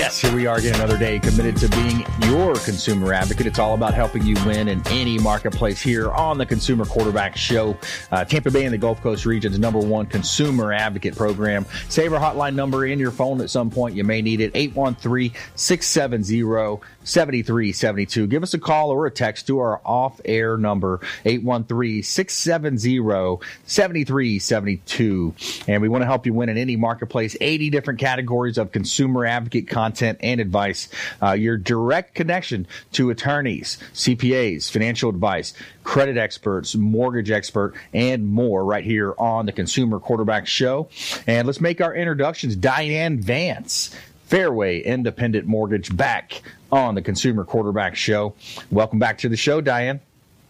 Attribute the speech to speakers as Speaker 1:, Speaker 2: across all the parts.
Speaker 1: Yes, here we are again another day committed to being your consumer advocate. It's all about helping you win in any marketplace here on the Consumer Quarterback Show. Uh, Tampa Bay and the Gulf Coast region's number one consumer advocate program. Save our hotline number in your phone at some point. You may need it 813 670 7372. Give us a call or a text to our off air number 813 670 7372. And we want to help you win in any marketplace. 80 different categories of consumer advocate content and advice. Uh, your direct connection to attorneys, CPAs, financial advice, credit experts, mortgage expert, and more right here on the Consumer Quarterback Show. And let's make our introductions. Diane Vance. Fairway Independent Mortgage back on the Consumer Quarterback Show. Welcome back to the show, Diane.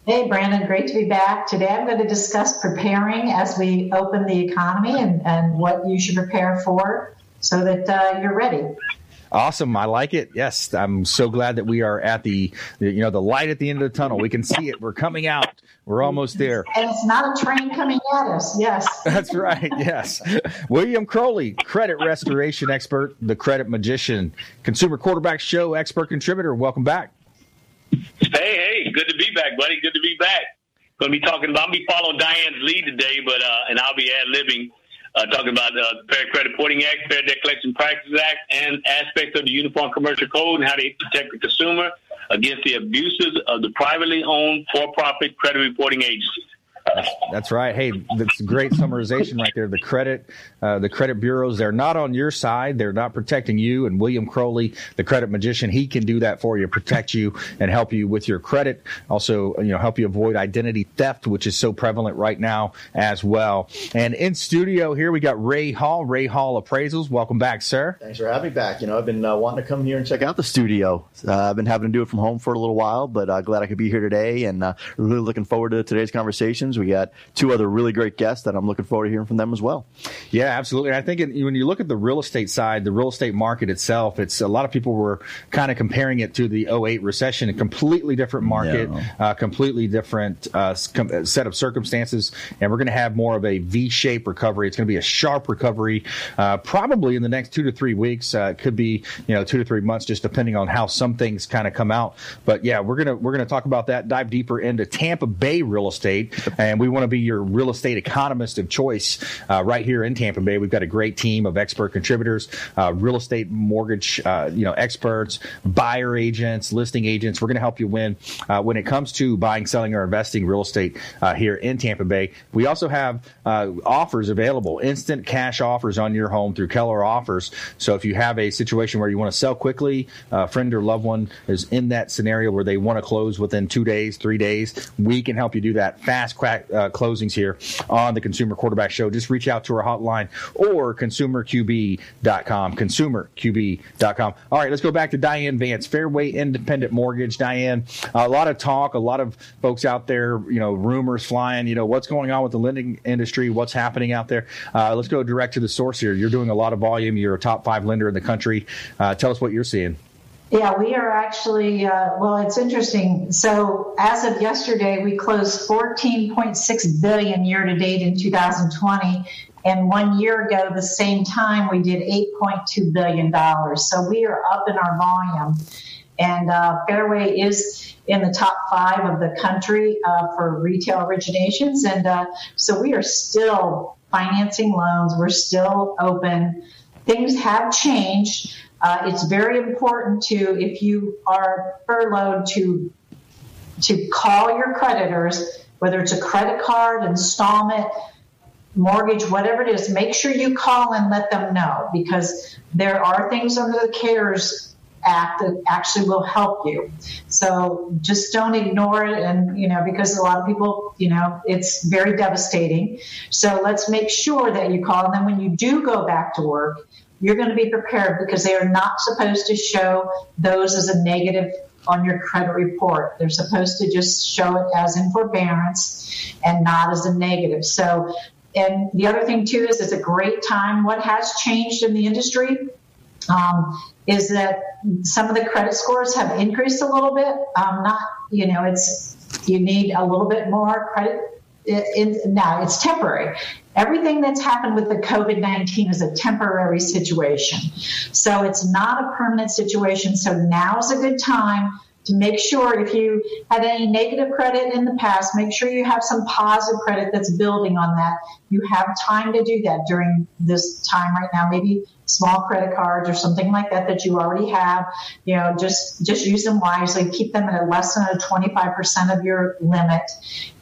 Speaker 2: Hey, Brandon, great to be back. Today I'm going to discuss preparing as we open the economy and, and what you should prepare for so that uh, you're ready.
Speaker 1: Awesome. I like it. Yes. I'm so glad that we are at the, you know, the light at the end of the tunnel. We can see it. We're coming out. We're almost there.
Speaker 2: And it's not a train coming at us. Yes.
Speaker 1: That's right. Yes. William Crowley, credit restoration expert, the credit magician, consumer quarterback show expert contributor. Welcome back.
Speaker 3: Hey, hey. Good to be back, buddy. Good to be back. Going to be talking about, I'll be following Diane's lead today, but, uh, and I'll be ad libbing uh, talking about uh, the Fair Credit Reporting Act, Fair Debt Collection Practices Act, and aspects of the Uniform Commercial Code and how they protect the consumer against the abuses of the privately owned for-profit credit reporting agencies.
Speaker 1: That's right. Hey, that's a great summarization right there. The credit, uh, the credit bureaus, they're not on your side. They're not protecting you. And William Crowley, the credit magician, he can do that for you, protect you and help you with your credit. Also, you know, help you avoid identity theft, which is so prevalent right now as well. And in studio here, we got Ray Hall, Ray Hall Appraisals. Welcome back, sir.
Speaker 4: Thanks for having me back. You know, I've been uh, wanting to come here and check out the studio. Uh, I've been having to do it from home for a little while, but uh, glad I could be here today and uh, really looking forward to today's conversations. We got two other really great guests that I'm looking forward to hearing from them as well.
Speaker 1: Yeah, absolutely. I think when you look at the real estate side, the real estate market itself, it's a lot of people were kind of comparing it to the 08 recession, a completely different market, no. uh, completely different uh, set of circumstances, and we're going to have more of a V-shaped recovery. It's going to be a sharp recovery, uh, probably in the next two to three weeks. Uh, it could be you know two to three months, just depending on how some things kind of come out. But yeah, we're gonna we're gonna talk about that, dive deeper into Tampa Bay real estate, and we want to be your real estate economist of choice uh, right here in Tampa Bay. We've got a great team of expert contributors, uh, real estate mortgage, uh, you know, experts, buyer agents, listing agents. We're going to help you win uh, when it comes to buying, selling, or investing real estate uh, here in Tampa Bay. We also have uh, offers available, instant cash offers on your home through Keller Offers. So if you have a situation where you want to sell quickly, a friend or loved one is in that scenario where they want to close within two days, three days, we can help you do that fast crack, closings here on the Consumer Quarterback Show. Just reach out to our hotline or consumerqb.com. Consumerqb.com. All right, let's go back to Diane Vance, Fairway Independent Mortgage. Diane, a lot of talk, a lot of folks out there, you know, rumors flying, you know, what's going on with the lending industry, what's happening out there. Uh, let's go direct to the source here. You're doing a lot of volume. You're a top five lender in the country. Uh, tell us what you're seeing.
Speaker 2: Yeah, we are actually, uh, well, it's interesting. So as of yesterday, we closed 14.6 billion year to date in 2020. And one year ago, the same time, we did 8.2 billion dollars. So we are up in our volume. And uh, Fairway is in the top five of the country uh, for retail originations. And uh, so we are still financing loans. We're still open. Things have changed. Uh, it's very important to, if you are furloughed, to to call your creditors, whether it's a credit card, installment, mortgage, whatever it is. Make sure you call and let them know because there are things under the CARES act that actually will help you. So just don't ignore it. And, you know, because a lot of people, you know, it's very devastating. So let's make sure that you call. And then when you do go back to work, you're going to be prepared because they are not supposed to show those as a negative on your credit report. They're supposed to just show it as in forbearance and not as a negative. So, and the other thing too is it's a great time. What has changed in the industry um, is that some of the credit scores have increased a little bit. Um, not, you know, it's you need a little bit more credit. In, now it's temporary. Everything that's happened with the COVID 19 is a temporary situation. So it's not a permanent situation. So now is a good time to make sure if you had any negative credit in the past, make sure you have some positive credit that's building on that. You have time to do that during this time right now. Maybe small credit cards or something like that that you already have. You know, just just use them wisely. Keep them at less than a 25% of your limit,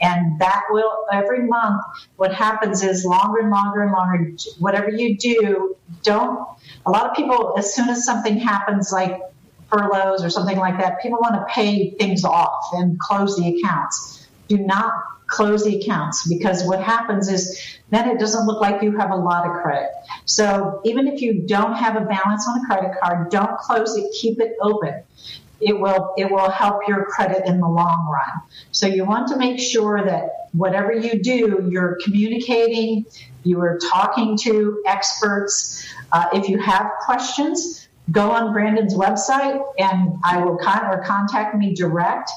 Speaker 2: and that will every month. What happens is longer and longer and longer. Whatever you do, don't. A lot of people, as soon as something happens, like furloughs or something like that, people want to pay things off and close the accounts. Do not close the accounts because what happens is then it doesn't look like you have a lot of credit. So even if you don't have a balance on a credit card, don't close it, keep it open. It will it will help your credit in the long run. So you want to make sure that whatever you do, you're communicating, you are talking to experts. Uh, if you have questions, go on Brandon's website and I will con- or contact me direct.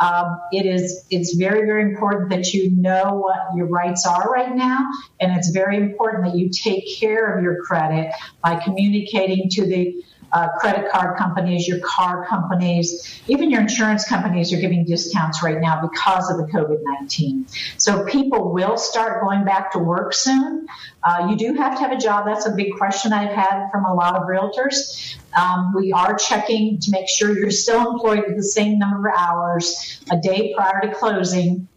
Speaker 2: Um, it is it's very very important that you know what your rights are right now, and it's very important that you take care of your credit by communicating to the uh, credit card companies, your car companies, even your insurance companies are giving discounts right now because of the COVID 19. So people will start going back to work soon. Uh, you do have to have a job. That's a big question I've had from a lot of realtors. Um, we are checking to make sure you're still employed with the same number of hours a day prior to closing.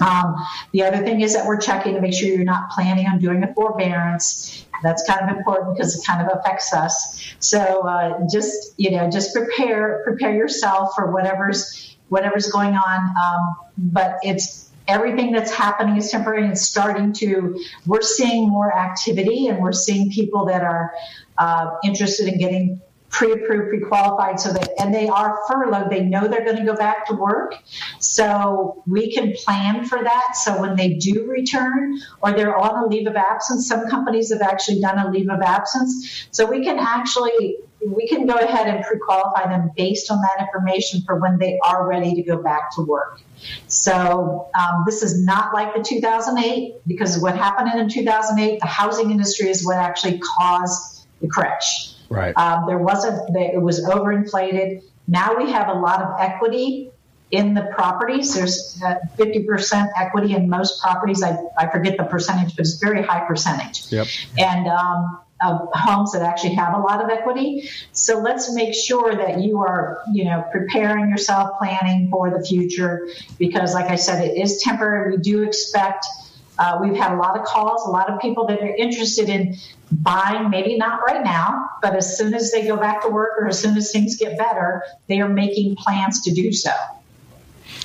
Speaker 2: Um, the other thing is that we're checking to make sure you're not planning on doing a forbearance. That's kind of important because it kind of affects us. So uh, just you know, just prepare prepare yourself for whatever's whatever's going on. Um, but it's everything that's happening is temporary and starting to. We're seeing more activity and we're seeing people that are uh, interested in getting pre-approved, pre-qualified, so that and they are furloughed. They know they're going to go back to work, so we can plan for that. So when they do return, or they're on a leave of absence, some companies have actually done a leave of absence, so we can actually we can go ahead and pre-qualify them based on that information for when they are ready to go back to work. So um, this is not like the 2008 because what happened in 2008, the housing industry is what actually caused the crash.
Speaker 1: Right.
Speaker 2: Um, there wasn't, it was overinflated. Now we have a lot of equity in the properties. There's uh, 50% equity in most properties. I, I forget the percentage, but it's very high percentage.
Speaker 1: Yep.
Speaker 2: And um, of homes that actually have a lot of equity. So let's make sure that you are, you know, preparing yourself, planning for the future, because like I said, it is temporary. We do expect. Uh, we've had a lot of calls, a lot of people that are interested in buying, maybe not right now, but as soon as they go back to work or as soon as things get better, they are making plans to do so.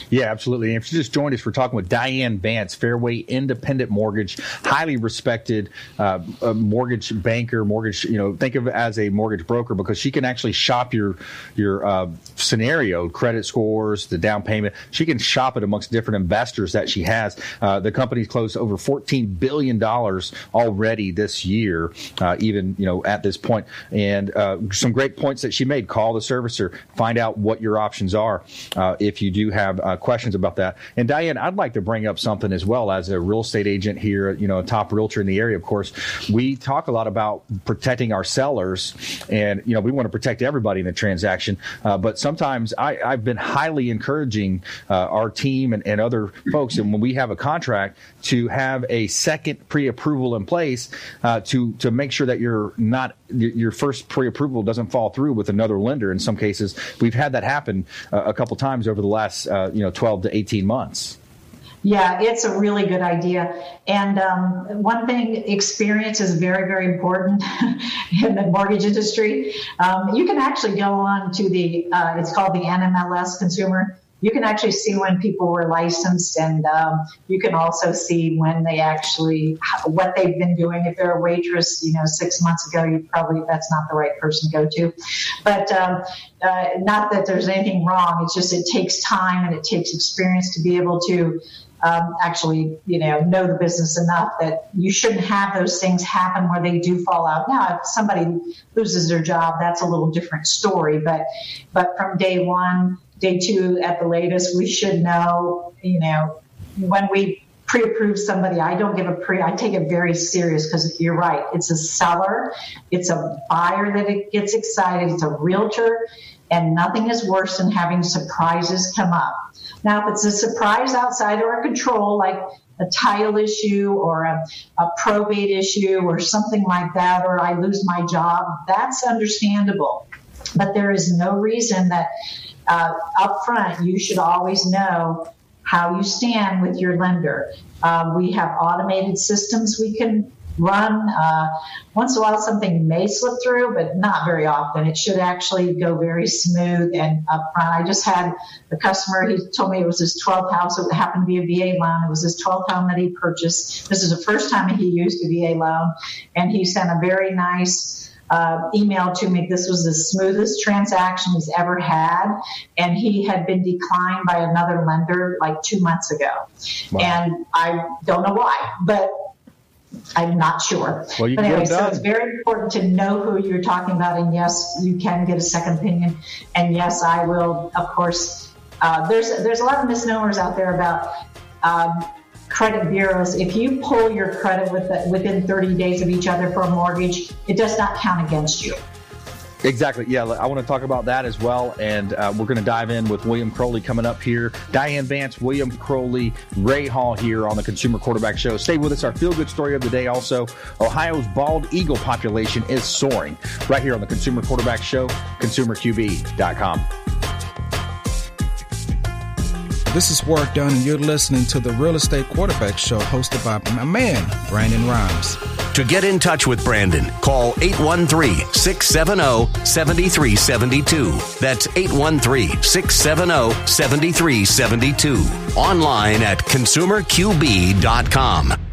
Speaker 1: Yeah, absolutely. And if you just joined us, we're talking with Diane Vance, Fairway Independent Mortgage, highly respected uh, mortgage banker, mortgage. You know, think of it as a mortgage broker because she can actually shop your your uh, scenario, credit scores, the down payment. She can shop it amongst different investors that she has. Uh, the company's closed over fourteen billion dollars already this year, uh, even you know at this point. And uh, some great points that she made. Call the servicer, find out what your options are uh, if you do have questions about that. And Diane, I'd like to bring up something as well as a real estate agent here, you know, a top realtor in the area. Of course, we talk a lot about protecting our sellers, and you know, we want to protect everybody in the transaction. Uh, but sometimes I, have been highly encouraging uh, our team and, and other folks, and when we have a contract, to have a second pre-approval in place uh, to to make sure that you're not your first pre-approval doesn't fall through with another lender. In some cases, we've had that happen uh, a couple times over the last uh, you know 12 to 18 months.
Speaker 2: Yeah, it's a really good idea. And um, one thing, experience is very, very important in the mortgage industry. Um, you can actually go on to the, uh, it's called the NMLS Consumer you can actually see when people were licensed, and um, you can also see when they actually what they've been doing. If they're a waitress, you know, six months ago, you probably that's not the right person to go to. But um, uh, not that there's anything wrong. It's just it takes time and it takes experience to be able to. Um, actually, you know, know the business enough that you shouldn't have those things happen where they do fall out. Now, if somebody loses their job, that's a little different story. But, but from day one, day two at the latest, we should know, you know, when we pre-approve somebody, I don't give a pre, I take it very serious because you're right. It's a seller, it's a buyer that it gets excited, it's a realtor, and nothing is worse than having surprises come up. Now, if it's a surprise outside of our control, like a title issue or a, a, probate issue or something like that, or I lose my job, that's understandable. But there is no reason that uh, up front, you should always know how you stand with your lender. Uh, we have automated systems we can run. Uh, once in a while, something may slip through, but not very often. It should actually go very smooth and upfront. I just had a customer, he told me it was his 12th house. It happened to be a VA loan. It was his 12th home that he purchased. This is the first time he used a VA loan, and he sent a very nice uh, emailed to me this was the smoothest transaction he's ever had, and he had been declined by another lender like two months ago. Wow. And I don't know why, but I'm not sure.
Speaker 1: Well, you
Speaker 2: but
Speaker 1: anyway,
Speaker 2: so it's very important to know who you're talking about, and yes, you can get a second opinion, and yes, I will, of course. Uh, there's there's a lot of misnomers out there about um, credit bureaus, if you pull your credit with the, within 30 days of each other for a mortgage, it does not count against you.
Speaker 1: Exactly. Yeah, I want to talk about that as well. And uh, we're going to dive in with William Crowley coming up here. Diane Vance, William Crowley, Ray Hall here on the Consumer Quarterback Show. Stay with us. Our feel good story of the day also Ohio's bald eagle population is soaring right here on the Consumer Quarterback Show, consumerqb.com.
Speaker 5: This is Work Done, and you're listening to the Real Estate Quarterback Show hosted by my man, Brandon Rhymes.
Speaker 6: To get in touch with Brandon, call 813 670 7372. That's 813 670 7372. Online at consumerqb.com.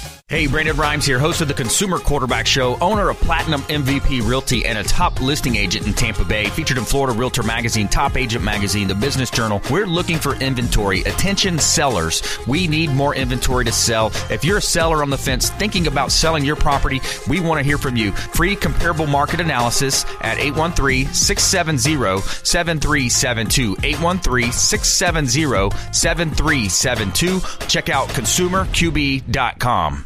Speaker 7: Hey, Brandon Rhymes here, host of the Consumer Quarterback Show, owner of Platinum MVP Realty, and a top listing agent in Tampa Bay, featured in Florida Realtor Magazine, Top Agent Magazine, The Business Journal. We're looking for inventory. Attention sellers. We need more inventory to sell. If you're a seller on the fence thinking about selling your property, we want to hear from you. Free comparable market analysis at 813-670-7372. 813-670-7372. Check out consumerqb.com.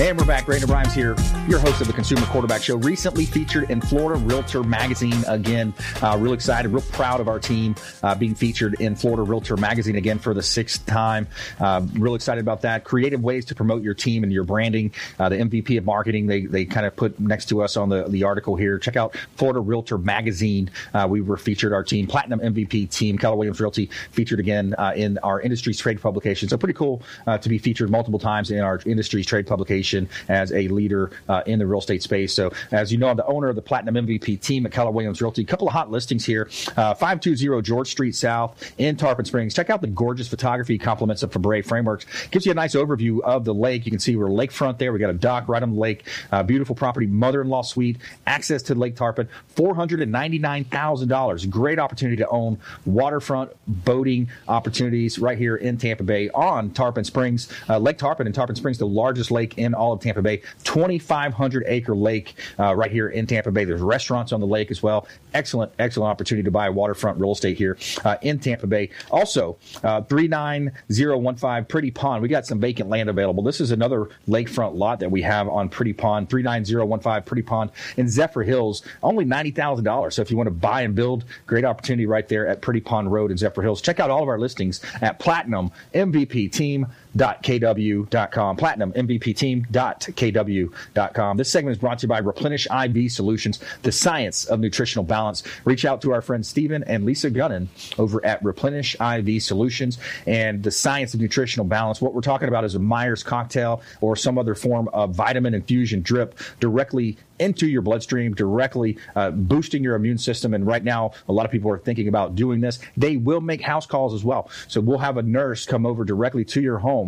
Speaker 1: And we're back. Brandon Rhymes here, your host of the Consumer Quarterback Show. Recently featured in Florida Realtor Magazine again. Uh, real excited, real proud of our team uh, being featured in Florida Realtor Magazine again for the sixth time. Uh, real excited about that. Creative ways to promote your team and your branding. Uh, the MVP of marketing, they, they kind of put next to us on the, the article here. Check out Florida Realtor Magazine. Uh, we were featured, our team, Platinum MVP team, Keller Williams Realty, featured again uh, in our industry's trade publication. So pretty cool to be featured multiple times in our industry's trade publication position as a leader uh, in the real estate space. So, as you know, I'm the owner of the Platinum MVP team at Keller Williams Realty. A couple of hot listings here uh, 520 George Street South in Tarpon Springs. Check out the gorgeous photography compliments of Fabre Frameworks. Gives you a nice overview of the lake. You can see we're lakefront there. We got a dock right on the lake. Uh, beautiful property, mother in law suite, access to Lake Tarpon. $499,000. Great opportunity to own waterfront boating opportunities right here in Tampa Bay on Tarpon Springs. Uh, lake Tarpon and Tarpon Springs, the largest lake in all of Tampa Bay. 2,500 acre lake uh, right here in Tampa Bay. There's restaurants on the lake as well. Excellent, excellent opportunity to buy waterfront real estate here uh, in Tampa Bay. Also, uh, 39015 Pretty Pond. We got some vacant land available. This is another lakefront lot that we have on Pretty Pond. 39015 Pretty Pond in Zephyrhills. Only $90,000. So if you want to buy and build, great opportunity right there at Pretty Pond Road in Zephyrhills. Check out all of our listings at Platinum MVP Team kw.com. Platinum MVP team.kw.com. This segment is brought to you by Replenish IV Solutions, the science of nutritional balance. Reach out to our friends Stephen and Lisa Gunnan over at Replenish IV Solutions and the science of nutritional balance. What we're talking about is a Myers cocktail or some other form of vitamin infusion drip directly into your bloodstream, directly uh, boosting your immune system. And right now, a lot of people are thinking about doing this. They will make house calls as well. So we'll have a nurse come over directly to your home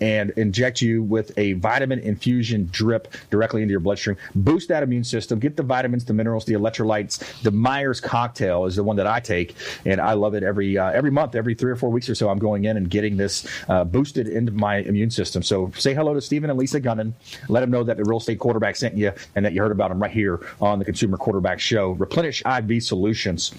Speaker 1: and inject you with a vitamin infusion drip directly into your bloodstream. Boost that immune system, get the vitamins, the minerals, the electrolytes. The Myers cocktail is the one that I take, and I love it every uh, every month, every three or four weeks or so. I'm going in and getting this uh, boosted into my immune system. So say hello to Stephen and Lisa Gunnan. Let them know that the real estate quarterback sent you and that you heard about them right here on the Consumer Quarterback Show. Replenish IV Solutions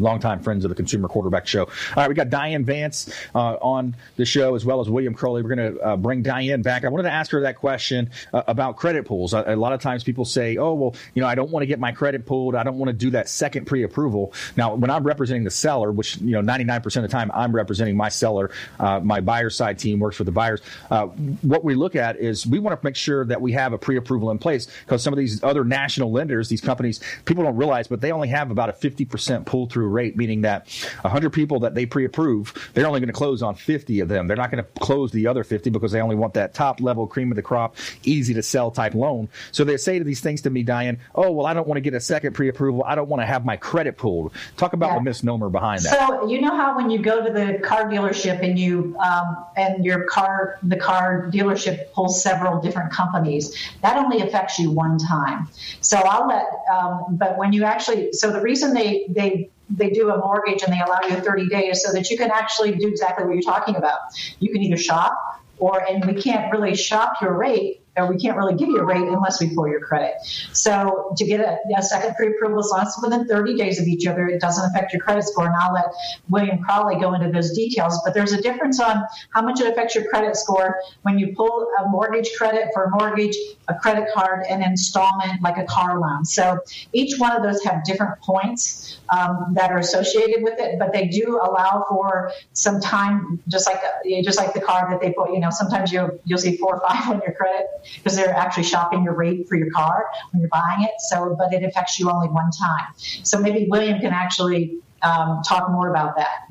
Speaker 1: longtime friends of the Consumer Quarterback Show. All right, we got Diane Vance uh, on the show as well as William Crowley. We're going to uh, bring Diane back. I wanted to ask her that question uh, about credit pools. A, a, lot of times people say, "Oh, well, you know, I don't want to get my credit pulled. I don't want to do that second pre-approval." Now, when I'm representing the seller, which you know, 99% of the time I'm representing my seller, uh, my buyer side team works for the buyers. Uh, what we look at is we want to make sure that we have a pre-approval in place because some of these other national lenders, these companies, people don't realize, but they only have about a 50% pull through rate, meaning that 100 people that they pre-approve, they're only going to close on 50 of them. They're not going to close the other 50 because they only want that top level cream of the crop, easy to sell type loan. So they say to these things to me, Diane, oh, well, I don't want to get a second pre-approval. I don't want to have my credit pulled. Talk about yeah. the misnomer behind that.
Speaker 2: So you know how when you go to the car dealership and you um, and your car, the car dealership pulls several different companies, that only affects you one time. So I'll let, um, but when you actually, so the reason they they they do a mortgage and they allow you 30 days so that you can actually do exactly what you're talking about. You can either shop or, and we can't really shop your rate or we can't really give you a rate unless we pull your credit. So to get a, a second pre-approval, as long as within 30 days of each other, it doesn't affect your credit score. And I'll let William Crowley go into those details. But there's a difference on how much it affects your credit score when you pull a mortgage credit for a mortgage, a credit card, an installment like a car loan. So each one of those have different points um, that are associated with it, but they do allow for some time, just like just like the car that they put. You know, sometimes you'll you'll see four or five on your credit because they're actually shopping your rate for your car when you're buying it. So, but it affects you only one time. So maybe William can actually um, talk more about that.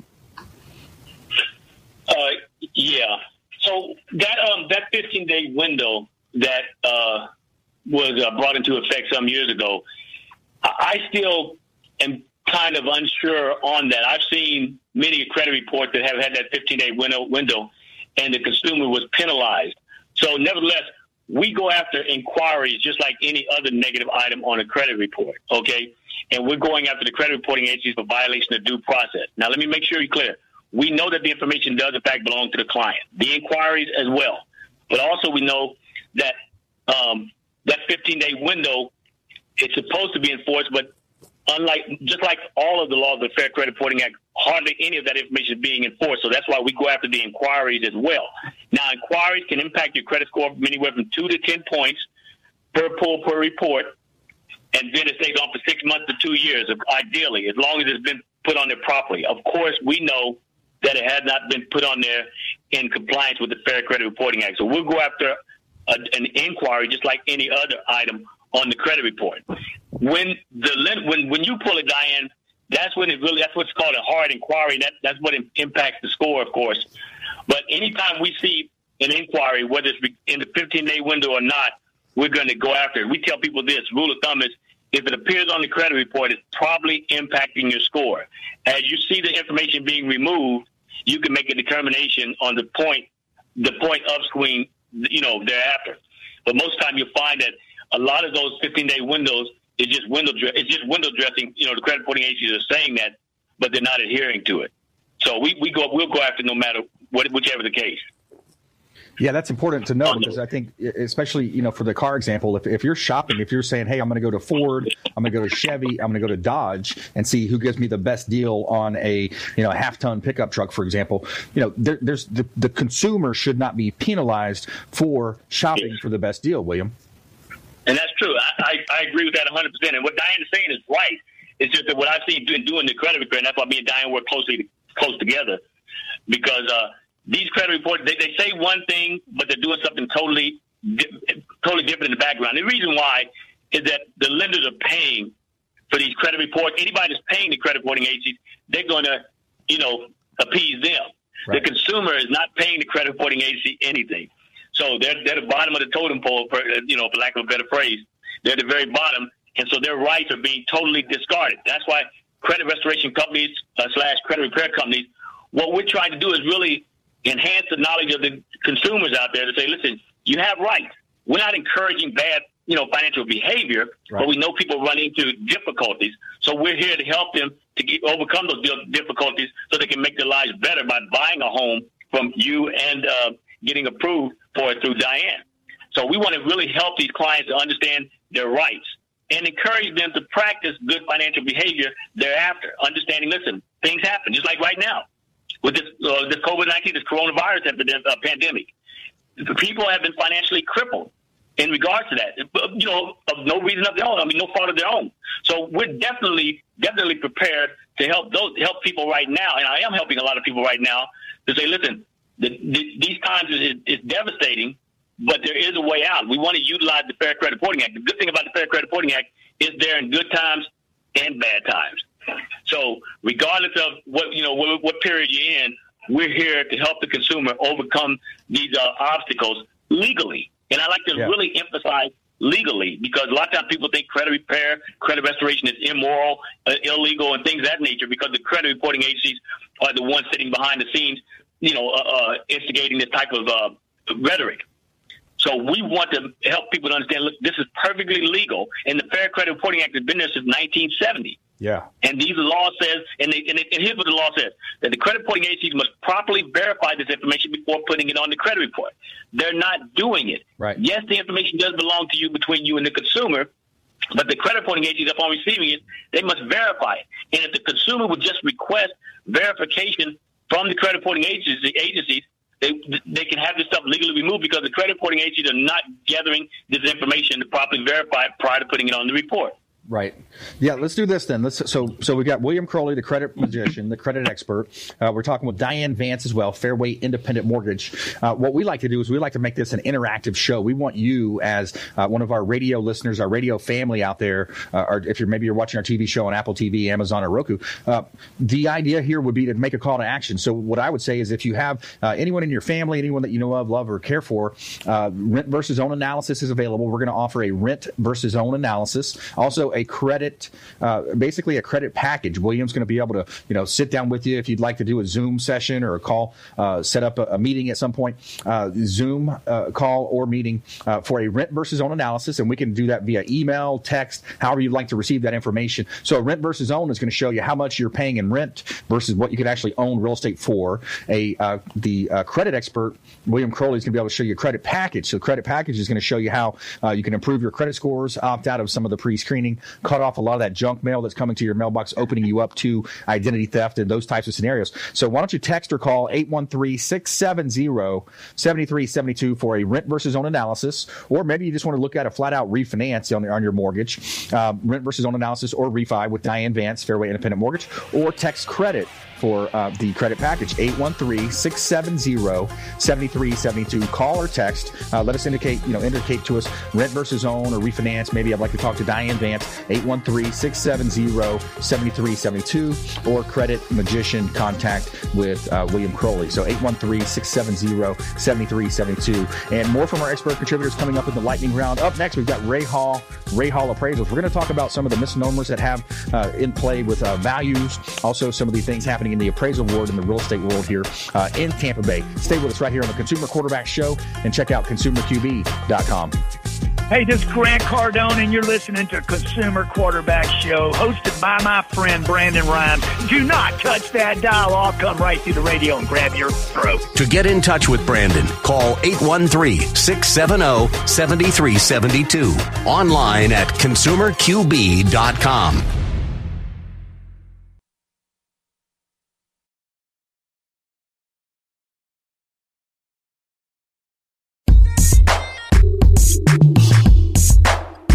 Speaker 3: Uh, yeah. So that um, that 15 day window that uh, was uh, brought into effect some years ago, I still am kind of unsure on that. I've seen many credit reports that have had that 15 day window, window, and the consumer was penalized. So, nevertheless, we go after inquiries just like any other negative item on a credit report, okay? And we're going after the credit reporting agencies for violation of due process. Now, let me make sure you're clear. We know that the information does, in fact, belong to the client, the inquiries as well. But also, we know that um, that 15 day window, is supposed to be enforced, but unlike just like all of the laws of the Fair Credit Reporting Act, hardly any of that information is being enforced. So that's why we go after the inquiries as well. Now, inquiries can impact your credit score anywhere from two to ten points per pull per report, and then it stays on for six months to two years, ideally, as long as it's been put on there properly. Of course, we know that it had not been put on there in compliance with the Fair Credit Reporting Act. So we'll go after a, an inquiry just like any other item on the credit report. When the when when you pull it, Diane, that's when it really that's what's called a hard inquiry. That that's what impacts the score, of course. But anytime we see an inquiry, whether it's in the 15 day window or not, we're going to go after it. We tell people this rule of thumb is if it appears on the credit report, it's probably impacting your score. As you see the information being removed, you can make a determination on the point, the point of screen, you know, thereafter. But most time you'll find that a lot of those 15 day windows is just window it's just window dressing. You know, the credit reporting agencies are saying that, but they're not adhering to it. So we, we go we'll go after no matter what whichever the case.
Speaker 1: Yeah, that's important to know because I think, especially you know, for the car example, if, if you're shopping, if you're saying, "Hey, I'm going to go to Ford, I'm going to go to Chevy, I'm going to go to Dodge, and see who gives me the best deal on a you know a half ton pickup truck," for example, you know, there, there's the the consumer should not be penalized for shopping for the best deal, William.
Speaker 3: And that's true. I, I, I agree with that 100. percent And what Diane is saying is right. It's just that what I've seen doing, doing the credit repair, and that's why me and Diane work closely close together, because. uh these credit reports, they, they say one thing, but they're doing something totally, totally different in the background. The reason why is that the lenders are paying for these credit reports. Anybody that's paying the credit reporting agencies, they're going to, you know, appease them. Right. The consumer is not paying the credit reporting agency anything. So they're, they're at the bottom of the totem pole, for, you know, for lack of a better phrase. They're at the very bottom, and so their rights are being totally discarded. That's why credit restoration companies uh, slash credit repair companies, what we're trying to do is really enhance the knowledge of the consumers out there to say, listen, you have rights. We're not encouraging bad, you know, financial behavior, right. but we know people run into difficulties. So we're here to help them to get, overcome those difficulties so they can make their lives better by buying a home from you and uh, getting approved for it through Diane. So we want to really help these clients to understand their rights and encourage them to practice good financial behavior thereafter. Understanding, listen, things happen, just like right now with this uh, this COVID nineteen, this coronavirus epidemic, uh, pandemic. People have been financially crippled in regards to that. You know, of no reason of their own. I mean, no fault of their own. So we're definitely definitely prepared to help those help people right now, and I am helping a lot of people right now to say, listen, the, the, these times is, is devastating, but there is a way out. We want to utilize the Fair Credit Reporting Act. The good thing about the Fair Credit Reporting Act is there in good times and bad times. So regardless of what you know what, what period you're in, we're here to help the consumer overcome these uh, obstacles legally. And I like to yeah. really emphasize legally because a lot of times people think credit repair, credit restoration is immoral, uh, illegal, and things of that nature because the credit reporting agencies are the ones sitting behind the scenes, you know, uh, uh, instigating this type of uh, rhetoric. So we want to help people to understand, look, this is perfectly legal, and the Fair Credit Reporting Act has been there since 1970.
Speaker 1: Yeah.
Speaker 3: And these law says, and, they, and, and here's what the law says, that the credit reporting agencies must properly verify this information before putting it on the credit report. They're not doing it.
Speaker 1: Right.
Speaker 3: Yes, the information does belong to you between you and the consumer, but the credit reporting agencies, upon receiving it, they must verify it. And if the consumer would just request verification from the credit reporting agencies, agencies they they can have this stuff legally removed because the credit reporting agencies are not gathering this information to properly verify it prior to putting it on the report.
Speaker 1: Right. Yeah. Let's do this then. Let's. So so we got William Crowley, the credit magician, the credit expert. Uh, we're talking with Diane Vance as well, Fairway Independent Mortgage. Uh, what we like to do is we like to make this an interactive show. We want you as uh, one of our radio listeners, our radio family out there, uh, or if you're maybe you're watching our TV show on Apple TV, Amazon, or Roku. Uh, the idea here would be to make a call to action. So what I would say is if you have uh, anyone in your family, anyone that you know of, love, or care for, rent versus own analysis is available. We're going to offer a rent versus own analysis. Also a credit, uh, basically a credit package. William's going to be able to, you know, sit down with you if you'd like to do a Zoom session or a call, uh, set up a, a, meeting at some point, uh, Zoom uh, call or meeting uh, for a rent versus own analysis, and we can do that via email, text, however you'd like to receive that information. So, rent versus own is going to show you how much you're paying in rent versus what you could actually own real estate for. A uh, the credit expert William Crowley is going to be able to show you a credit package. So, the credit package is going to show you how you can improve your credit scores, opt out of some of the pre-screening, cut off a lot of that junk mail that's coming to your mailbox, opening you up to identity theft and those types of scenarios. So why don't you text or call 813-670-7372 for a rent versus own analysis, or maybe you just want to look at a flat out refinance on, on your mortgage, um, rent versus own analysis or refi with Diane Vance, Fairway Independent Mortgage, or text credit it for uh, the credit package. 813 670 7372. Call or text. Uh, let us indicate, you know, indicate to us rent versus own or refinance. Maybe I'd like to talk to Diane Vance, 813 670 7372, or Credit Magician contact with uh, William Crowley. So 813 670 7372. And more from our expert contributors coming up in the lightning round. Up next, we've got Ray Hall, Ray Hall Appraisals. We're going to talk about some of the misnomers that have uh, in play with uh, values, also some of the things happening in the appraisal world in the real estate world here uh, in Tampa Bay. Stay with us right here on the Consumer Quarterback Show and check out consumerqb.com.
Speaker 8: Hey, this is Grant Cardone, and you're listening to Consumer Quarterback Show, hosted by my friend Brandon Rhymes. Do not touch that dial. I'll come right through the radio and grab your throat.
Speaker 6: To get in touch with Brandon, call 813-670-7372. Online at consumerqb.com.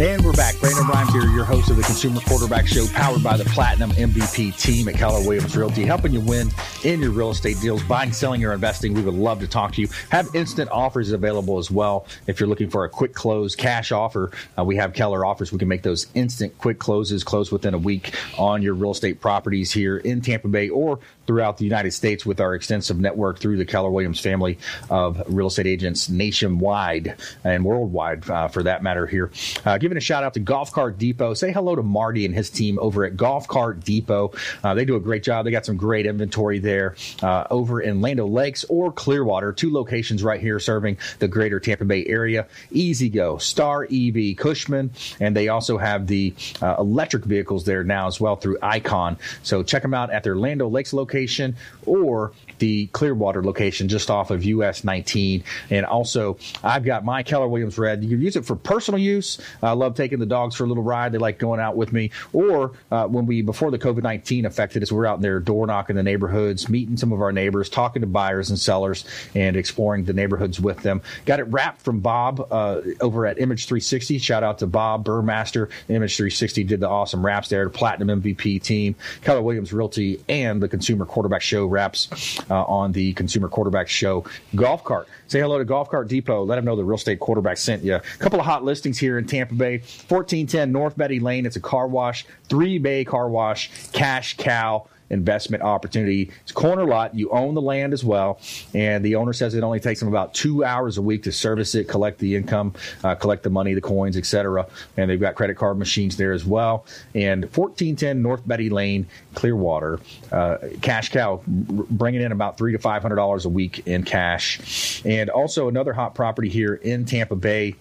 Speaker 1: And we're back. Brandon Rhymes here, your host of the Consumer Quarterback Show, powered by the Platinum MVP team at Keller Williams Realty, helping you win in your real estate deals, buying, selling, or investing. We would love to talk to you. Have instant offers available as well. If you're looking for a quick close cash offer, uh, we have Keller offers. We can make those instant quick closes, close within a week on your real estate properties here in Tampa Bay or throughout the United States with our extensive network through the Keller Williams family of real estate agents nationwide and worldwide, uh, for that matter. Here, uh, giving a shout out to Golf Cart Depot. Say hello to Marty and his team over at Golf Cart Depot. Uh, they do a great job. They got some great inventory there uh, over in Land Lakes or Clearwater, two locations right here serving the greater Tampa Bay area. E-Z-GO, Star EV, Cushman, and they also have the uh, electric vehicles there now as well through Icon. So check them out at their Land Lakes location location or the Clearwater location just off of US 19. And also, I've got my Keller Williams Red. You can use it for personal use. I love taking the dogs for a little ride. They like going out with me. Or uh, when we, before the COVID 19 affected us, we we're out there door knocking the neighborhoods, meeting some of our neighbors, talking to buyers and sellers, and exploring the neighborhoods with them. Got it wrapped from Bob uh, over at Image 360. Shout out to Bob Burmaster. Image 360 did the awesome wraps there. The Platinum MVP team, Keller Williams Realty, and the Consumer Quarterback Show wraps uh, Uh, on the Consumer Quarterback Show golf cart. Say hello to Golf Cart Depot. Let them know the real estate quarterback sent you. A couple of hot listings here in Tampa Bay 1410 North Betty Lane. It's a car wash, three bay car wash, cash cow investment opportunity. It's corner lot. You own the land as well, and the owner says it only takes them about two hours a week to service it, collect the income, uh, collect the money, the coins, etc. And they've got credit card machines there as well. And 1410 North Betty Lane, Clearwater, uh, cash cow, bringing in about three to five hundred dollars a week in cash. And also another hot property here in Tampa Bay.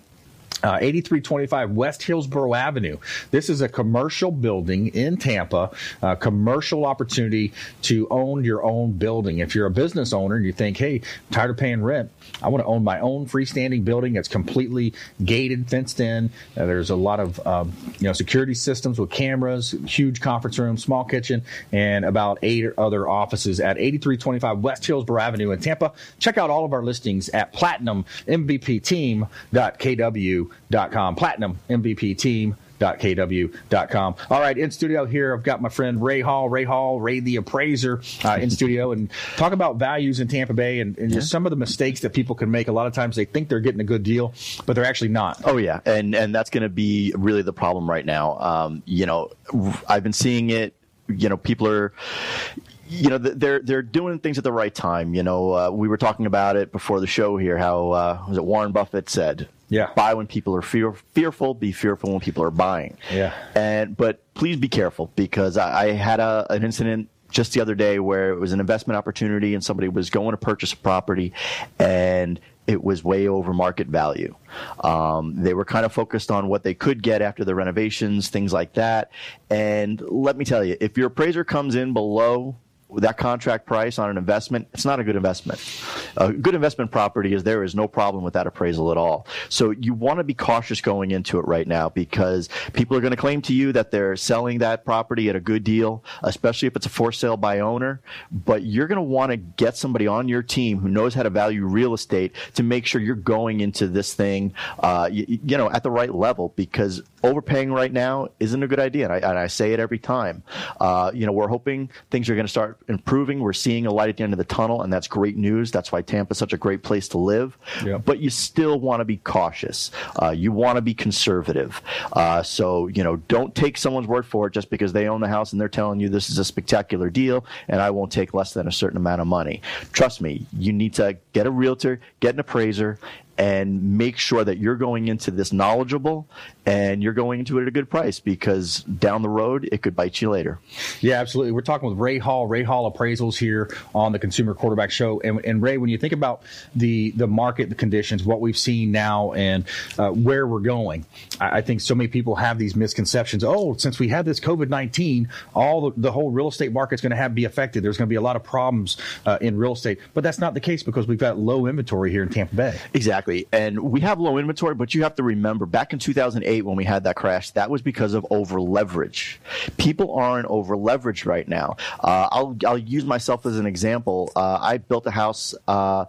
Speaker 1: Uh, 8325 West Hillsborough Avenue. This is a commercial building in Tampa, a commercial opportunity to own your own building. If you're a business owner and you think, hey, I'm tired of paying rent, I want to own my own freestanding building that's completely gated, fenced in. Uh, there's a lot of um, you know security systems with cameras, huge conference room, small kitchen, and about eight other offices at 8325 West Hillsborough Avenue in Tampa. Check out all of our listings at platinummvpteam.kw.com. Platinum MVP team kw.com. All right, in studio here, I've got my friend Ray Hall, Ray Hall, Ray the appraiser uh, in studio, and talk about values in Tampa Bay and, and yeah. just some of the mistakes that people can make. A lot of times they think they're getting a good deal, but they're actually not.
Speaker 4: Oh yeah, and and that's going to be really the problem right now. Um, you know, I've been seeing it. You know, people are you know they're they're doing things at the right time. You know, uh, we were talking about it before the show here. How uh, was it Warren Buffett said?
Speaker 1: Yeah.
Speaker 4: Buy when people are fear, fearful. Be fearful when people are buying.
Speaker 1: Yeah.
Speaker 4: And but please be careful because I, I had a, an incident just the other day where it was an investment opportunity and somebody was going to purchase a property and it was way over market value. Um, they were kind of focused on what they could get after the renovations, things like that. And let me tell you, if your appraiser comes in below that contract price on an investment, it's not a good investment. A good investment property is there is no problem with that appraisal at all. So you want to be cautious going into it right now because people are going to claim to you that they're selling that property at a good deal, especially if it's a for sale by owner. But you're going to want to get somebody on your team who knows how to value real estate to make sure you're going into this thing, uh, you, you know, at the right level because overpaying right now isn't a good idea. And I, and I say it every time. Uh, you know, we're hoping things are going to start improving. We're seeing a light at the end of the tunnel, and that's great news. That's why Tampa's such a great place to live. But you still want to be cautious. Uh, you want to be conservative. Uh, so, you know, don't take someone's word for it just because they own the house and they're telling you this is a spectacular deal and I won't take less than a certain amount of money. Trust me, you need to get a realtor, get an appraiser, and make sure that you're going into this knowledgeable and you're going into it at a good price because down the road it could bite you later.
Speaker 1: Yeah, absolutely. We're talking with Ray Hall, Ray Hall Appraisals here on the Consumer Quarterback Show. And, and Ray, when you think about the the market, the conditions, what we've seen now, and uh, where we're going, I, I, think so many people have these misconceptions. Oh, since we had this COVID nineteen, all the, the, whole real estate market's going to have be affected. There's going to be a lot of problems uh, in real estate, but that's not the case because we've got low inventory here in Tampa Bay.
Speaker 4: Exactly, and we have low inventory, but you have to remember back in 2008 when we had that crash, that was because of over leverage. People aren't over leveraged right now. Uh, I'll I'll use myself as an example. Uh, I built a house uh,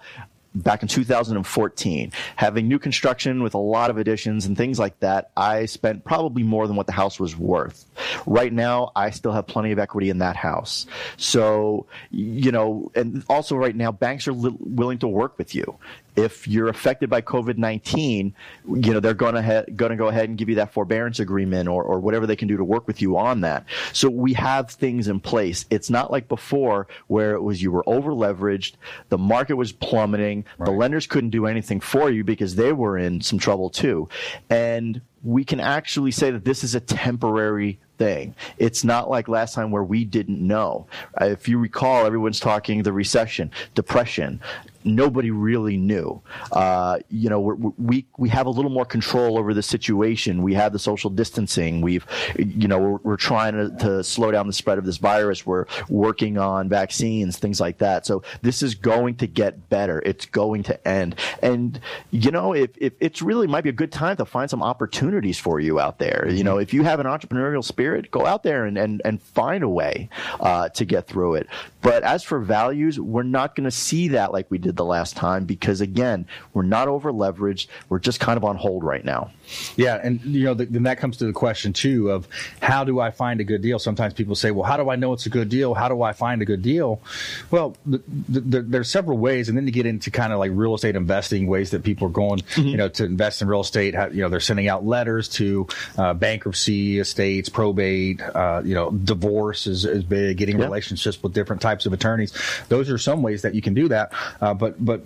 Speaker 4: back in 2014, having new construction with a lot of additions and things like that, I spent probably more than what the house was worth. Right now, I still have plenty of equity in that house. So, you know, and also right now, banks are li- willing to work with you if you're affected by COVID 19, you know, they're going to going to go ahead and give you that forbearance agreement or, or whatever they can do to work with you on that. So we have things in place. It's not like before where it was you were over leveraged, the market was plummeting, right. the lenders couldn't do anything for you because they were in some trouble too. And we can actually say that this is a temporary thing. It's not like last time where we didn't know. If you recall, everyone's talking the recession, depression, nobody really knew. Uh, you know, we we have a little more control over the situation. We have the social distancing. We've, you know, we're, we're trying to, to, slow down the spread of this virus. We're working on vaccines, things like that. So this is going to get better. It's going to end. And you know, if, if it's really might be a good time to find some opportunities for you out there. You know, if you have an entrepreneurial spirit, go out there and and, and find a way uh, to get through it. But as for values, we're not going to see that like we did did the last time because again, we're not over leveraged. We're just kind of on hold right now.
Speaker 1: Yeah, and you know, the, then that comes to the question too of how do I find a good deal? Sometimes people say, "Well, how do I know it's a good deal? How do I find a good deal?" Well, the, the, there's several ways, and then you get into kind of like real estate investing ways that people are going, mm-hmm. you know, to invest in real estate. you know, they're sending out letters to uh, bankruptcy estates, probate, uh, you know, divorce is, is big. Getting yeah. relationships with different types of attorneys. Those are some ways that you can do that. Uh, but but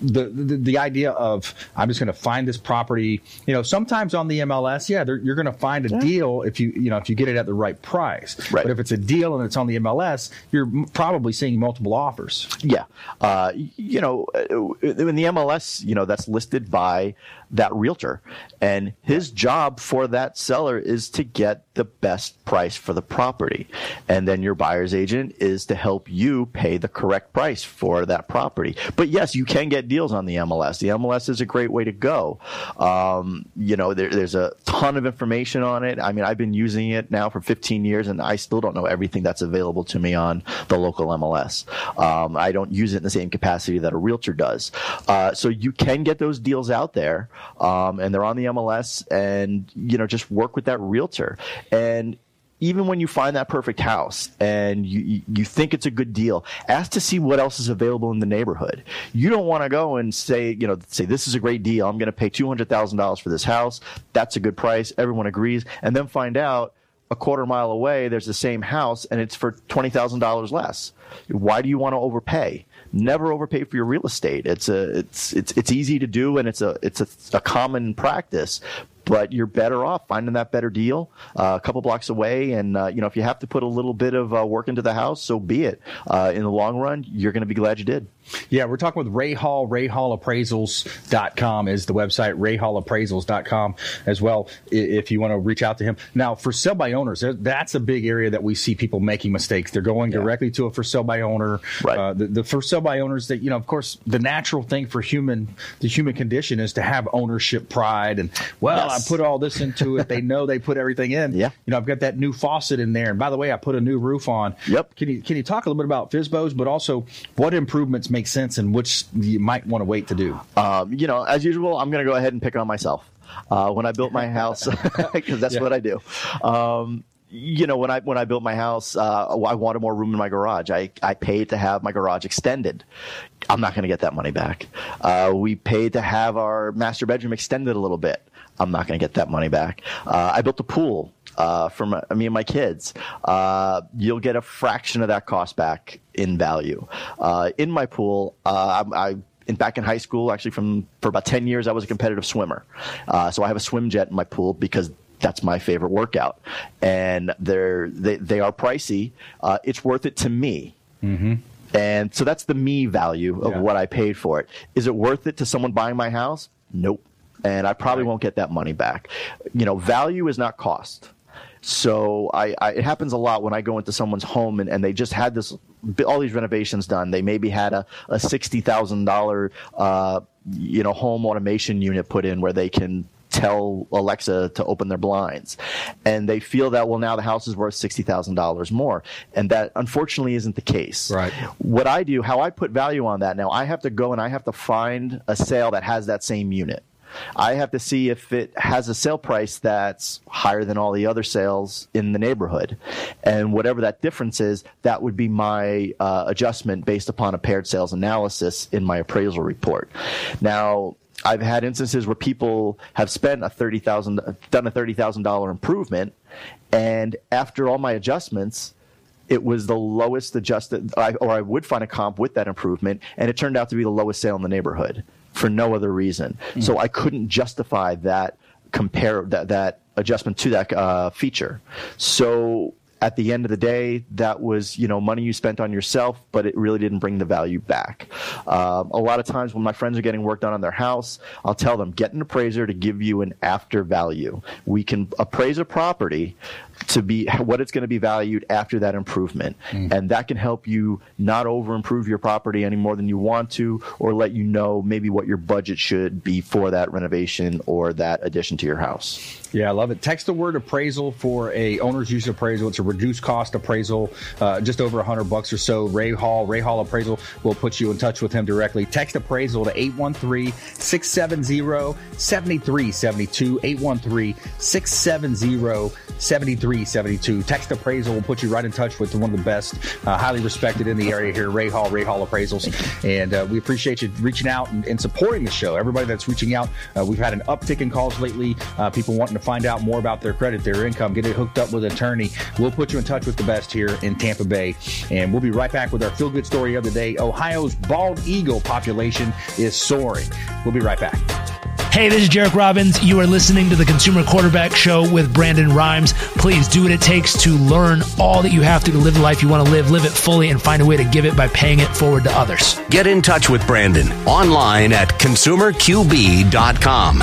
Speaker 1: the, the, the idea of I'm just going to find this property. You know, sometimes on the MLS, yeah, you're going to find a yeah. deal if you you know if you get it at the right price.
Speaker 4: Right.
Speaker 1: But if it's a deal and it's on the MLS, you're probably seeing multiple offers.
Speaker 4: Yeah. Uh, you know, uh, in the MLS, you know, that's listed by that realtor. And his job for that seller is to get the best price for the property. And then your buyer's agent is to help you pay the correct price for that property. But yes, you can get deals on the MLS. The MLS is a great way to go. Um, you know, there, there's a ton of information on it. I mean, I've been using it now for 15 years and I still don't know everything that's available to me on the local MLS. Um, I don't use it in the same capacity that a realtor does. Uh, so you can get those deals out there um, and they're on the MLS, and you know just work with that realtor. And even when you find that perfect house and you, you think it's a good deal, ask to see what else is available in the neighborhood. You don't want to go and say, you know, say this is a great deal. I'm going to pay two hundred thousand dollars for this house. That's a good price. Everyone agrees, and then find out a quarter mile away there's the same house and it's for twenty thousand dollars less. Why do you want to overpay? Never overpay for your real estate. It's a it's it's it's easy to do and it's a it's a, a common practice. But you're better off finding that better deal uh, a couple blocks away, and uh, you know if you have to put a little bit of uh, work into the house, so be it. Uh, in the long run, you're going to be glad you did.
Speaker 1: Yeah, we're talking with Ray Hall. RayHallAppraisals.com is the website. RayHallAppraisals.com as well. If you want to reach out to him. Now, for sell by owners, that's a big area that we see people making mistakes. They're going yeah. directly to a for sale by owner.
Speaker 4: Right.
Speaker 1: Uh, the, the for sale by owners that you know, of course, the natural thing for human, the human condition is to have ownership pride. And well, yes. I put all this into it. they know they put everything in.
Speaker 4: Yeah.
Speaker 1: You know, I've got that new faucet in there. And by the way, I put a new roof on.
Speaker 4: Yep.
Speaker 1: Can you can you talk a little bit about FSBOs, but also what improvements make sense and which you might want to wait to do?
Speaker 4: Um, you know, as usual, I'm going to go ahead and pick on myself. Uh, when I built my house, because that's yeah. what I do. Um, you know, when I when I built my house, uh, I wanted more room in my garage. I, I paid to have my garage extended. I'm not going to get that money back. Uh, we paid to have our master bedroom extended a little bit. I'm not going to get that money back. Uh, I built a pool uh, for my, me and my kids. Uh, you'll get a fraction of that cost back in value. Uh, in my pool, uh, I, I in, back in high school, actually from for about ten years, I was a competitive swimmer. Uh, so I have a swim jet in my pool because that's my favorite workout, and they're they, they are pricey. Uh, it's worth it to me.
Speaker 1: Mm-hmm.
Speaker 4: And so that's the me value of yeah. what I paid for it. Is it worth it to someone buying my house? Nope. And I probably right. won't get that money back. You know, value is not cost. So I, I, it happens a lot when I go into someone's home and, and they just had this all these renovations done. They maybe had a, a sixty thousand uh, you know home automation unit put in where they can tell Alexa to open their blinds. And they feel that, well, now the house is worth $60,000 more. And that unfortunately isn't the case.
Speaker 1: Right.
Speaker 4: What I do, how I put value on that now, I have to go and I have to find a sale that has that same unit. I have to see if it has a sale price that's higher than all the other sales in the neighborhood. And whatever that difference is, that would be my uh, adjustment based upon a paired sales analysis in my appraisal report. Now, I've had instances where people have spent a thirty thousand, done a thirty thousand dollar improvement, and after all my adjustments, it was the lowest adjusted, or I would find a comp with that improvement, and it turned out to be the lowest sale in the neighborhood for no other reason. Mm-hmm. So I couldn't justify that compare that that adjustment to that uh, feature. So at the end of the day, that was you know money you spent on yourself, but it really didn't bring the value back. Um, a lot of times when my friends are getting work done on their house, I'll tell them get an appraiser to give you an after value. We can appraise a property to be what it's going to be valued after that improvement, mm. and that can help you not over improve your property any more than you want to, or let you know maybe what your budget should be for that renovation or that addition to your house.
Speaker 1: Yeah, I love it. Text the word appraisal for a owner's use appraisal. It's a reduced cost appraisal, uh, just over a hundred bucks or so. Ray Hall, Ray Hall Appraisal will put you in touch with him directly. Text appraisal to 813-670-7372, 813-670-7372. Text appraisal will put you right in touch with one of the best, uh, highly respected in the area here, Ray Hall, Ray Hall Appraisals. And uh, we appreciate you reaching out and, and, supporting the show. Everybody that's reaching out, uh, we've had an uptick in calls lately. Uh, people wanting to find out more about their credit, their income, get it hooked up with an attorney, we'll put you in touch with the best here in Tampa Bay. And we'll be right back with our feel good story of the day. Ohio's bald eagle population is soaring. We'll be right back.
Speaker 9: Hey, this is Jairek Robbins. You are listening to the Consumer Quarterback Show with Brandon Rhymes. Please do what it takes to learn all that you have to to live the life you want to live, live it fully, and find a way to give it by paying it forward to others.
Speaker 6: Get in touch with Brandon online at consumerqb.com.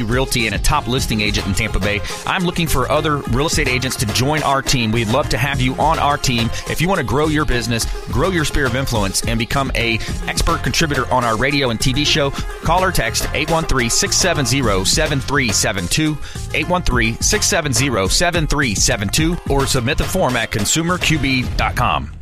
Speaker 7: Realty and a top listing agent in Tampa Bay. I'm looking for other real estate agents to join our team. We'd love to have you on our team. If you want to grow your business, grow your sphere of influence, and become a expert contributor on our radio and TV show, call or text 813-670-7372, 813-670-7372, or submit the form at consumerqb.com.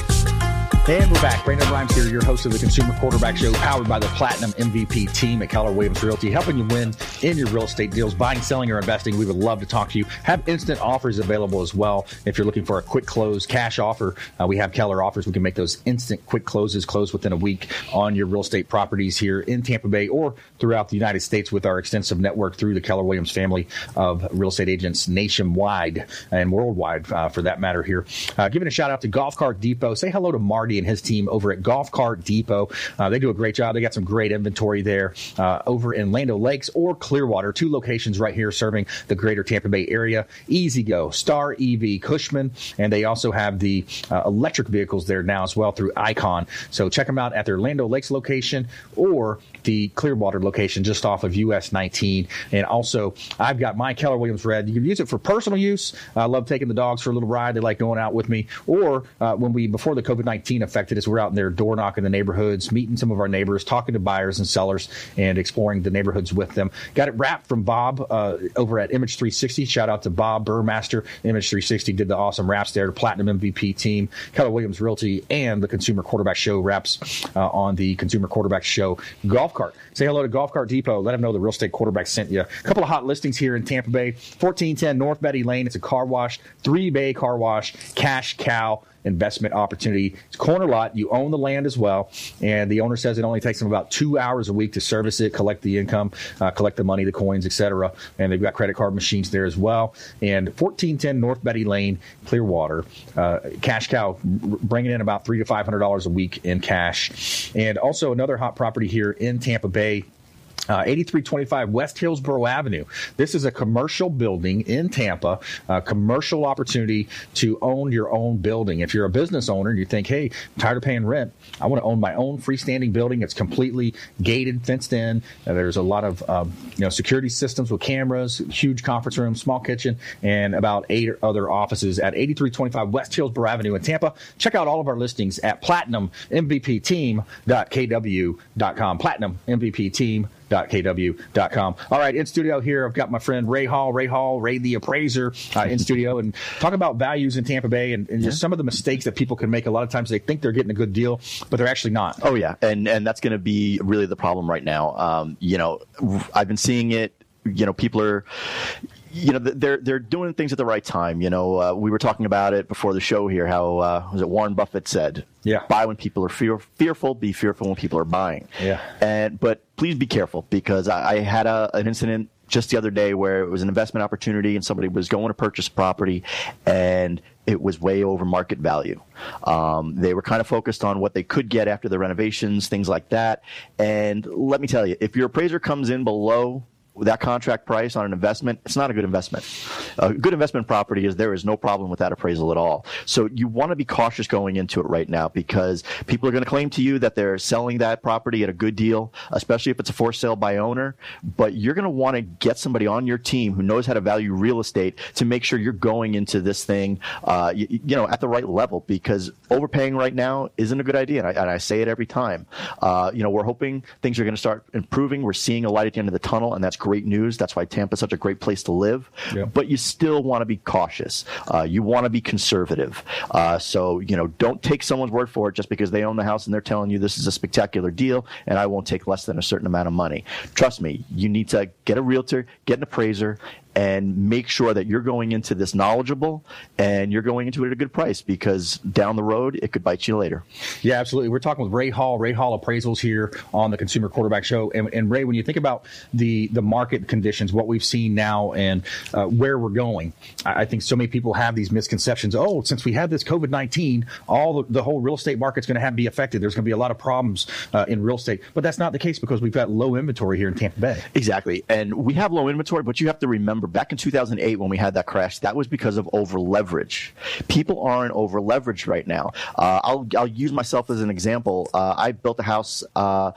Speaker 1: And we're back. Brandon Rhymes here, your host of the Consumer Quarterback Show, powered by the Platinum MVP team at Keller Williams Realty, helping you win in your real estate deals, buying, selling, or investing. We would love to talk to you. Have instant offers available as well. If you're looking for a quick close cash offer, uh, we have Keller offers. We can make those instant quick closes, close within a week on your real estate properties here in Tampa Bay or throughout the United States with our extensive network through the Keller Williams family of real estate agents nationwide and worldwide, uh, for that matter. Here, uh, giving a shout out to Golf Cart Depot. Say hello to Marty and his team over at Golf Cart Depot. Uh, they do a great job. They got some great inventory there uh, over in Land Lakes or Clearwater, two locations right here serving the greater Tampa Bay area. E-Z-GO, Star EV, Cushman, and they also have the uh, electric vehicles there now as well through Icon. So check them out at their Land Lakes location or the Clearwater location just off of US 19. And also, I've got my Keller Williams Red. You can use it for personal use. I love taking the dogs for a little ride. They like going out with me. Or uh, when we, before the COVID 19 affected as we're out in there door knocking the neighborhoods, meeting some of our neighbors, talking to buyers and sellers, and exploring the neighborhoods with them. Got it wrapped from Bob uh, over at Image 360. Shout out to Bob Burmaster. Image 360 did the awesome wraps there. The Platinum MVP team, Keller Williams Realty, and the Consumer Quarterback Show wraps uh, on the Consumer Quarterback Show golf cart. Say hello to Golf Cart Depot. Let them know the real estate quarterback sent you. A couple of hot listings here in Tampa Bay. 1410 North Betty Lane. It's a car wash, three bay car wash, cash cow investment opportunity. It's corner lot. You own the land as well. And the owner says it only takes them about two hours a week to service it, collect the income, uh, collect the money, the coins, etc. And they've got credit card machines there as well. And 1410 North Betty Lane, Clearwater. Uh, cash cow bringing in about three to five hundred dollars a week in cash. And also another hot property here in Tampa Bay. Uh, 8325 West Hillsborough Avenue. This is a commercial building in Tampa, a commercial opportunity to own your own building. If you're a business owner and you think, hey, I'm tired of paying rent, I want to own my own freestanding building. It's completely gated, fenced in. Uh, there's a lot of um, you know security systems with cameras, huge conference room, small kitchen, and about eight other offices at 8325 West Hillsborough Avenue in Tampa. Check out all of our listings at platinummvpteam.kw.com. Platinum MVP Team kw.com. All right, in studio here, I've got my friend Ray Hall, Ray Hall, Ray the appraiser uh, in studio, and talk about values in Tampa Bay and, and just some of the mistakes that people can make. A lot of times they think they're getting a good deal, but they're actually not.
Speaker 4: Oh yeah, and and that's going to be really the problem right now. Um, you know, I've been seeing it. You know, people are you know they're they're doing things at the right time. You know, uh, we were talking about it before the show here. How uh, was it Warren Buffett said,
Speaker 1: "Yeah,
Speaker 4: buy when people are fear, fearful, be fearful when people are buying."
Speaker 1: Yeah,
Speaker 4: and but please be careful because I, I had a, an incident just the other day where it was an investment opportunity and somebody was going to purchase property and it was way over market value. Um, they were kind of focused on what they could get after the renovations, things like that. And let me tell you, if your appraiser comes in below that contract price on an investment, it's not a good investment. A good investment property is there is no problem with that appraisal at all. So you want to be cautious going into it right now because people are going to claim to you that they're selling that property at a good deal, especially if it's a for sale by owner. But you're going to want to get somebody on your team who knows how to value real estate to make sure you're going into this thing, uh, you, you, know, at the right level because overpaying right now isn't a good idea. And I, and I say it every time. Uh, you know, we're hoping things are going to start improving. We're seeing a light at the end of the tunnel, and that's great news. That's why Tampa's such a great place to live.
Speaker 1: Yeah.
Speaker 4: But you still want to be cautious. Uh, you want to be conservative. Uh, so, you know, don't take someone's word for it just because they own the house and they're telling you this is a spectacular deal and I won't take less than a certain amount of money. Trust me, you need to get a realtor, get an appraiser, and make sure that you're going into this knowledgeable and you're going into it at a good price because down the road it could bite you later.
Speaker 1: Yeah, absolutely. We're talking with Ray Hall, Ray Hall Appraisals here on the Consumer Quarterback Show. And, and Ray, when you think about the the market conditions, what we've seen now, and uh, where we're going, I, I, think so many people have these misconceptions. Oh, since we had this COVID nineteen, all the, the, whole real estate market's going to have to be affected. There's going to be a lot of problems uh, in real estate, but that's not the case because we've got low inventory here in Tampa Bay.
Speaker 4: Exactly, and we have low inventory, but you have to remember back in 2008 when we had that crash, that was because of over leverage. People aren't over leveraged right now. Uh, I'll I'll use myself as an example. Uh, I built a house uh,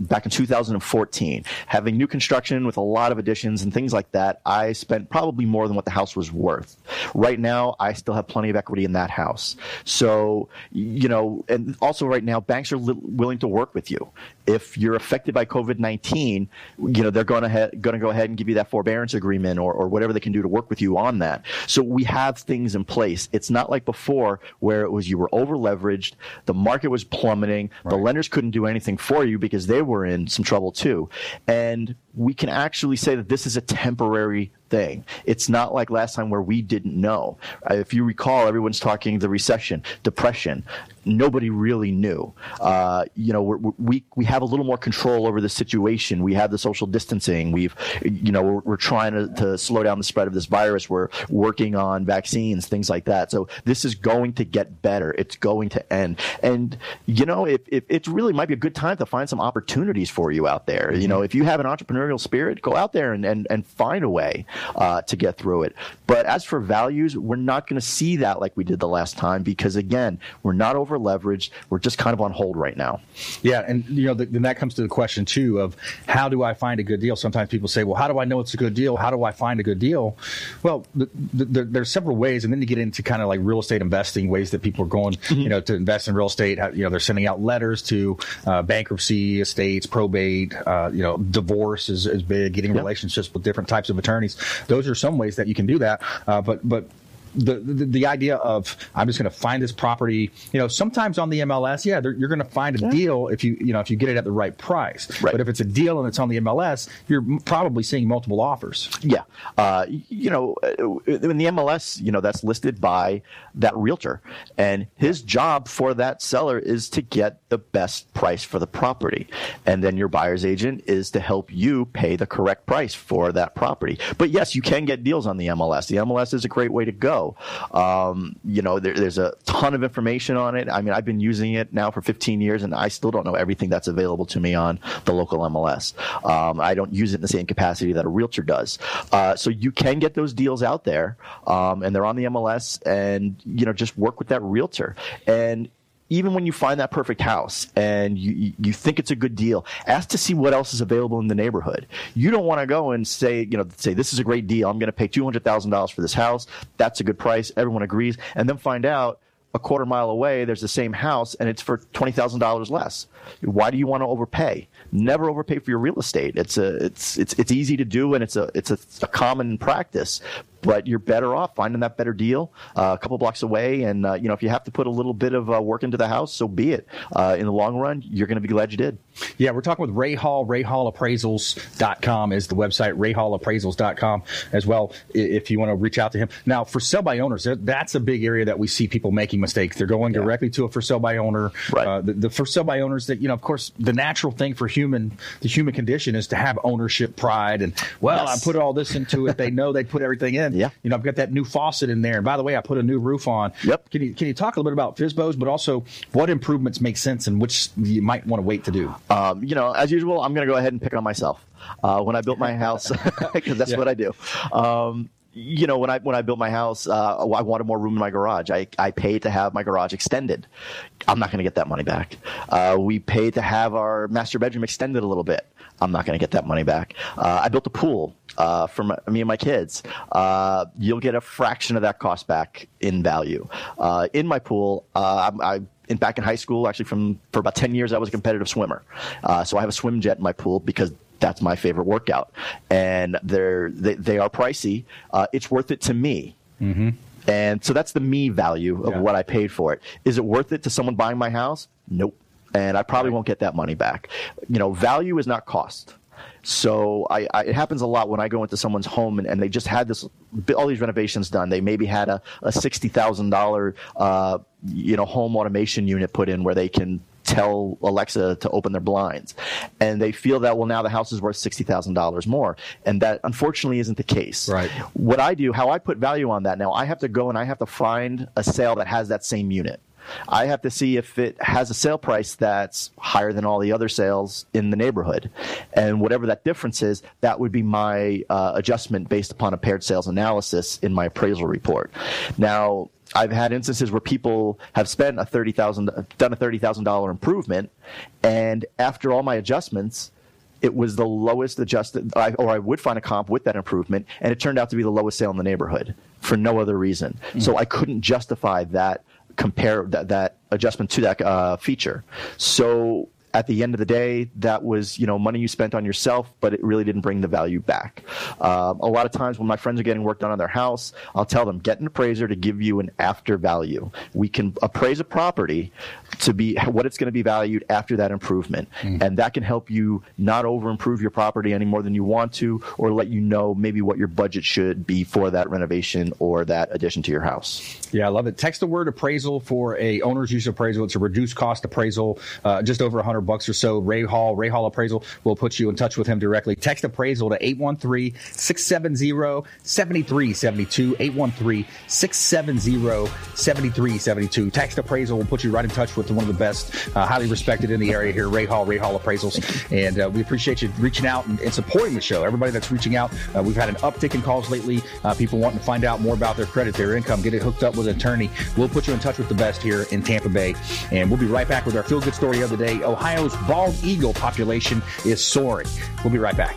Speaker 4: back in 2014, having new construction with a lot of additions and things like that, I spent probably more than what the house was worth. Right now, I still have plenty of equity in that house. So, you know, and also right now, banks are li- willing to work with you. If you're affected by COVID 19, you know, they're going to, ha- going to go ahead and give you that forbearance agreement or, or whatever they can do to work with you on that. So we have things in place. It's not like before where it was you were over leveraged, the market was plummeting, right. the lenders couldn't do anything for you because they were in some trouble too. And we can actually say that this is a temporary thing. It's not like last time where we didn't know. Uh, if you recall, everyone's talking the recession, depression. Nobody really knew. Uh, you know, we're, we we have a little more control over the situation. We have the social distancing. We've, you know, we're, we're trying to, to slow down the spread of this virus. We're working on vaccines, things like that. So this is going to get better. It's going to end. And you know, if, if it really might be a good time to find some opportunities for you out there. You know, if you have an entrepreneurial spirit, go out there and and, and find a way uh, to get through it. But as for values, we're not going to see that like we did the last time because again, we're not over leveraged. We're just kind of on hold right now.
Speaker 1: Yeah, and you know, the, then that comes to the question too of how do I find a good deal? Sometimes people say, well, how do I know it's a good deal? How do I find a good deal? Well, the, the, there's several ways, and then you get into kind of like real estate investing ways that people are going, mm-hmm. you know, to invest in real estate. You know, they're sending out letters to uh, bankruptcy, estates, probate, uh, you know, divorce is, is big. Getting yep. relationships with different types of attorneys. Those are some ways that you can do that. Uh, but but the, the, the idea of I'm just going to find this property. You know, sometimes on the MLS, yeah, you're going to find a yeah. deal if you you know if you get it at the right price. Right. But if it's a deal and it's on the MLS, you're probably seeing multiple offers.
Speaker 4: Yeah, uh, you know, uh, in the MLS, you know that's listed by that realtor, and his job for that seller is to get the best price for the property, and then your buyer's agent is to help you pay the correct price for that property. But yes, you can get deals on the MLS. The MLS is a great way to go. Um, you know, there, there's a ton of information on it. I mean, I've been using it now for 15 years, and I still don't know everything that's available to me on the local MLS. Um, I don't use it in the same capacity that a realtor does. Uh, so you can get those deals out there, um, and they're on the MLS, and you know, just work with that realtor. And even when you find that perfect house and you, you think it's a good deal, ask to see what else is available in the neighborhood. You don't want to go and say, you know, say, this is a great deal. I'm going to pay $200,000 for this house. That's a good price. Everyone agrees. And then find out a quarter mile away, there's the same house and it's for $20,000 less. Why do you want to overpay? Never overpay for your real estate. It's a, it's, it's, it's easy to do and it's a, it's a, a common practice, but you're better off finding that better deal uh, a couple blocks away. And, uh, you know, if you have to put a little bit of uh, work into the house, so be it. Uh, in the long run, you're going to be glad you did.
Speaker 1: Yeah, we're talking with Ray Hall. RayHallAppraisals.com is the website, RayHallAppraisals.com as well, if you want to reach out to him. Now, for sell by owners, that's a big area that we see people making mistakes. They're going yeah. directly to a for sale by owner. Right. Uh, the, the for sale by owners that, you know, of course, the natural thing for human, the human condition is to have ownership pride. And, well, yes. I put all this into it. They know they put everything in.
Speaker 4: Yeah.
Speaker 1: You know, I've got that new faucet in there. And by the way, I put a new roof on.
Speaker 4: Yep.
Speaker 1: Can you can you talk a little bit about FSBOs, but also what improvements make sense and which you might want to wait to do?
Speaker 4: Um, you know, as usual, I'm going to go ahead and pick on myself. Uh, when I built my house, because that's yeah. what I do. Um, you know, when I when I built my house, uh, I wanted more room in my garage. I, I paid to have my garage extended. I'm not going to get that money back. Uh, we paid to have our master bedroom extended a little bit. I'm not going to get that money back. Uh, I built a pool uh, for my, me and my kids. Uh, you'll get a fraction of that cost back in value. Uh, in my pool, uh, I, I in, back in high school, actually from for about 10 years, I was a competitive swimmer. Uh, so I have a swim jet in my pool because that's my favorite workout. And they're, they, they are pricey. it's worth it to me.
Speaker 1: Mm-hmm.
Speaker 4: And so that's the me value of yeah. what I paid for it. Is it worth it to someone buying my house? Nope and I probably won't get that money back. You know, value is not cost. So I, I, it happens a lot when I go into someone's home and, and, they just had this all these renovations done. They maybe had a, a sixty thousand uh, you know home automation unit put in where they can tell Alexa to open their blinds, and they feel that well now the house is worth sixty thousand dollars more, and that unfortunately isn't the case.
Speaker 1: Right.
Speaker 4: What I do, how I put value on that now, I have to go and I have to find a sale that has that same unit. I have to see if it has a sale price that's higher than all the other sales in the neighborhood. And whatever that difference is, that would be my uh, adjustment based upon a paired sales analysis in my appraisal report. Now, I've had instances where people have spent a thirty thousand, done a thirty thousand dollar improvement, and after all my adjustments, it was the lowest adjusted, or I would find a comp with that improvement, and it turned out to be the lowest sale in the neighborhood for no other reason. Mm-hmm. So I couldn't justify that compare that that adjustment to that uh, feature. So at the end of the day, that was you know money you spent on yourself, but it really didn't bring the value back. Um, a lot of times when my friends are getting work done on their house, I'll tell them get an appraiser to give you an after value. We can appraise a property to be what it's going to be valued after that improvement, mm. and that can help you not over improve your property any more than you want to, or let you know maybe what your budget should be for that renovation or that addition to your house.
Speaker 1: Yeah, I love it. Text the word appraisal for a owner's use appraisal. It's a reduced cost appraisal, uh, just over 100 bucks or so. Ray Hall, Ray Hall Appraisal will put you in touch with him directly. Text appraisal to 813-670-7372, 813-670-7372. Text appraisal will put you right in touch with one of the best, uh, highly respected in the area here, Ray Hall, Ray Hall Appraisals. And uh, we appreciate you reaching out and, and, supporting the show. Everybody that's reaching out, uh, we've had an uptick in calls lately. Uh, people wanting to find out more about their credit, their income, get it hooked up with an attorney. We'll put you in touch with the best here in Tampa Bay. And we'll be right back with our feel good story of the day. Ohio's bald eagle population is soaring. We'll be right back.